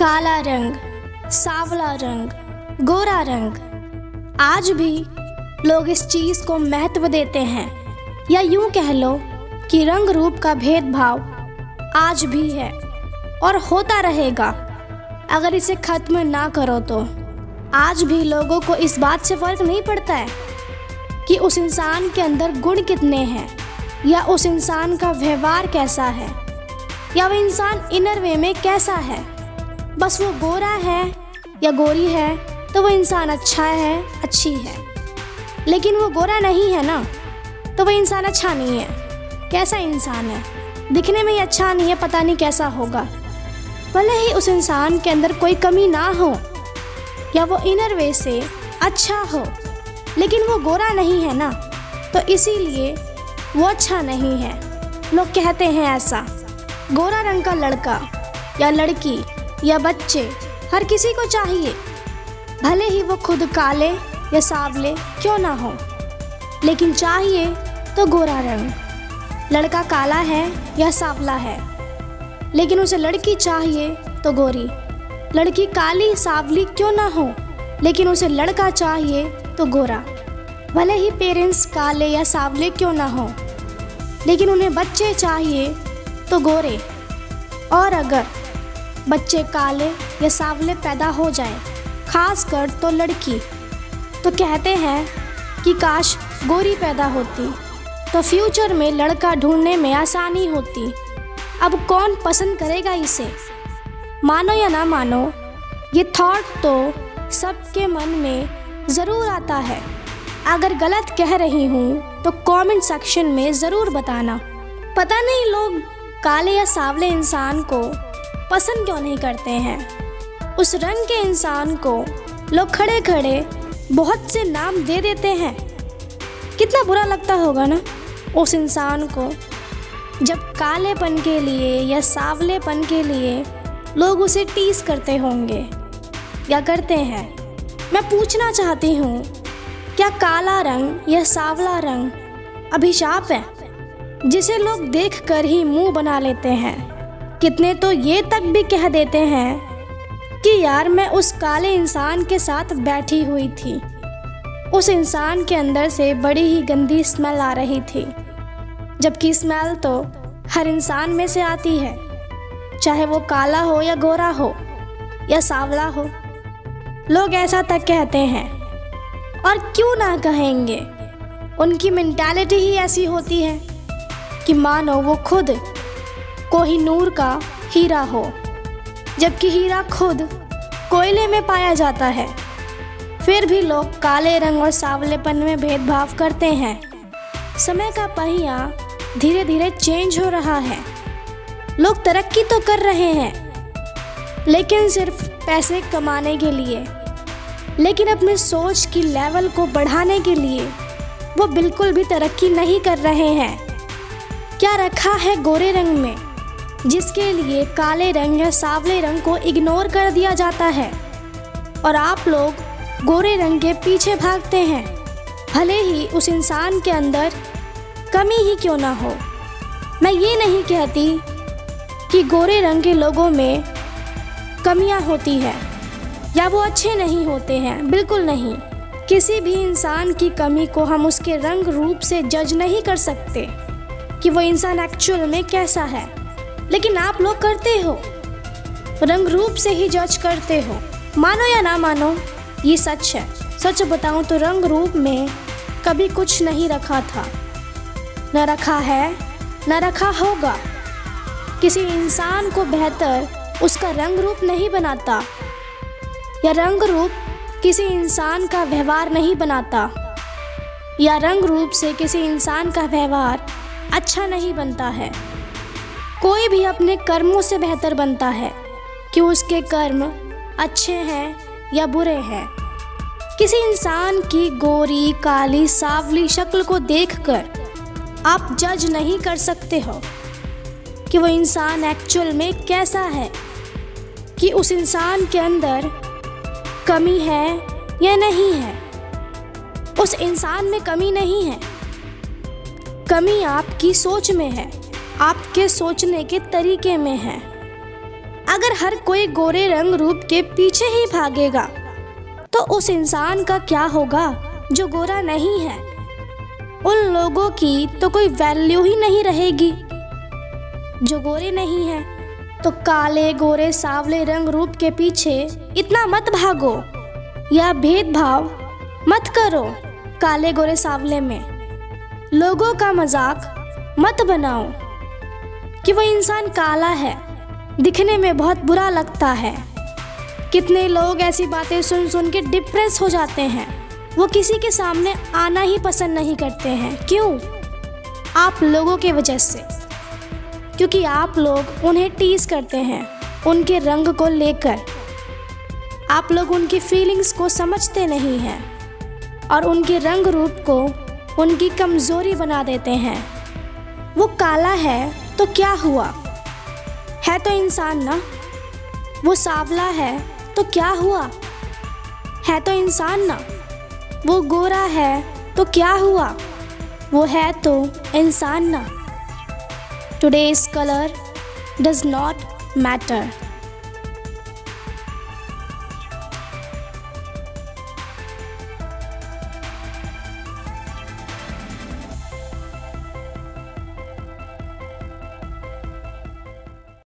काला रंग, सांवला रंग, गोरा रंग। आज भी लोग इस चीज़ को महत्व देते हैं, या यूँ कह लो कि रंग रूप का भेदभाव आज भी है और होता रहेगा। अगर इसे ख़त्म ना करो तो आज भी लोगों को इस बात से फ़र्क नहीं पड़ता है कि उस इंसान के अंदर गुण कितने हैं, या उस इंसान का व्यवहार कैसा है, या वह इंसान इनर वे में कैसा है। बस वो गोरा है या गोरी है तो वो इंसान अच्छा है, अच्छी है। लेकिन वो गोरा नहीं है ना तो वो इंसान अच्छा नहीं है। कैसा इंसान है? दिखने में ही अच्छा नहीं है, पता नहीं कैसा होगा। भले ही उस इंसान के अंदर कोई कमी ना हो, या वो इनर वे से अच्छा हो, लेकिन वो गोरा नहीं है ना तो इसीलिए वो अच्छा नहीं है। लोग कहते हैं ऐसा, गोरा रंग का लड़का या लड़की या बच्चे, हर किसी को चाहिए। भले ही वो खुद काले या सावले क्यों ना हो, लेकिन चाहिए तो गोरा रंग। लड़का काला है या सावला है, लेकिन उसे लड़की चाहिए तो गोरी। लड़की काली, सावली क्यों ना हो, लेकिन उसे लड़का चाहिए तो गोरा। भले ही पेरेंट्स काले या सावले क्यों ना हो, लेकिन उन्हें बच्चे चाहिए तो गोरे। और अगर बच्चे काले या सावले पैदा हो जाए खास कर तो लड़की। तो कहते हैं कि काश गोरी पैदा होती तो फ्यूचर में लड़का ढूँढने में आसानी होती। अब कौन पसंद करेगा इसे? मानो या ना मानो, ये थॉट तो सबके मन में ज़रूर आता है। अगर गलत कह रही हूँ तो कमेंट सेक्शन में ज़रूर बताना। पता नहीं लोग काले या सावले इंसान को पसंद क्यों नहीं करते हैं? उस रंग के इंसान को लोग खड़े खड़े बहुत से नाम दे देते हैं। कितना बुरा लगता होगा ना? उस इंसान को जब कालेपन के लिए या सावलेपन के लिए लोग उसे टीस करते होंगे। या करते हैं? मैं पूछना चाहती हूँ, क्या काला रंग या सावला रंग अभिशाप है, जिसे लोग देख कर ही मुँह बना लेते हैं? कितने तो ये तक भी कह देते हैं कि यार मैं उस काले इंसान के साथ बैठी हुई थी। उस इंसान के अंदर से बड़ी ही गंदी स्मेल आ रही थी। जबकि स्मेल तो हर इंसान में से आती है, चाहे वो काला हो या गोरा हो या सावला हो। लोग ऐसा तक कहते हैं। और क्यों ना कहेंगे, उनकी मेंटालिटी ही ऐसी होती है कि मानो वो खुद कोहिनूर का हीरा हो, जबकि हीरा खुद कोयले में पाया जाता है। फिर भी लोग काले रंग और सावलेपन में भेदभाव करते हैं। समय का पहिया धीरे धीरे चेंज हो रहा है। लोग तरक्की तो कर रहे हैं, लेकिन सिर्फ़ पैसे कमाने के लिए, लेकिन अपने सोच की लेवल को बढ़ाने के लिए वो बिल्कुल भी तरक्की नहीं कर रहे हैं। क्या रखा है गोरे रंग में? जिसके लिए काले रंग या सावले रंग को इग्नोर कर दिया जाता है। और आप लोग गोरे रंग के पीछे भागते हैं। भले ही उस इंसान के अंदर कमी ही क्यों ना हो। मैं ये नहीं कहती कि गोरे रंग के लोगों में कमियाँ होती है, या वो अच्छे नहीं होते हैं, बिल्कुल नहीं। किसी भी इंसान की कमी को हम उसके रंग रूप से जज नहीं कर सकते कि वो इंसान एक्चुअल में कैसा है। लेकिन आप लोग करते हो। रंग रूप से ही जज करते हो। मानो या ना मानो, ये सच है। सच बताऊँ तो रंग रूप में कभी कुछ नहीं रखा था। न रखा है, न रखा होगा। किसी इंसान को बेहतर उसका रंग रूप नहीं बनाता। या रंग रूप किसी इंसान का व्यवहार नहीं बनाता। या रंग रूप से किसी इंसान का व्यवहार अच्छा नहीं बनता है। कोई भी अपने कर्मों से बेहतर बनता है, कि उसके कर्म अच्छे हैं या बुरे हैं। किसी इंसान की गोरी, काली, सावली शक्ल को देखकर आप जज नहीं कर सकते हो कि वो इंसान एक्चुअल में कैसा है, कि उस इंसान के अंदर कमी है या नहीं है। उस इंसान में कमी नहीं है। कमी आपकी सोच में है। आपके सोचने के तरीके में है। अगर हर कोई गोरे रंग रूप के पीछे ही भागेगा तो उस इंसान का क्या होगा जो गोरा नहीं है? उन लोगों की तो कोई वैल्यू ही नहीं रहेगी। जो गोरे नहीं है तो काले, गोरे, सावले रंग रूप के पीछे इतना मत भागो या भेदभाव मत करो काले, गोरे, सावले में। लोगों का मज़ाक मत बनाओ। कि वह इंसान काला है। दिखने में बहुत बुरा लगता है। कितने लोग ऐसी बातें सुन सुन के डिप्रेस हो जाते हैं। वो किसी के सामने आना ही पसंद नहीं करते हैं। क्यों? आप लोगों के वजह से। क्योंकि आप लोग उन्हें टीज करते हैं, उनके रंग को लेकर। आप लोग उनकी फीलिंग्स को समझते नहीं हैं और उनके रंग रूप को उनकी कमज़ोरी बना देते हैं। वो काला है तो क्या हुआ? है तो इंसान ना? वो सावला है तो क्या हुआ? है तो इंसान ना? वो गोरा है तो क्या हुआ? वो है तो इंसान ना? Today's colour does not matter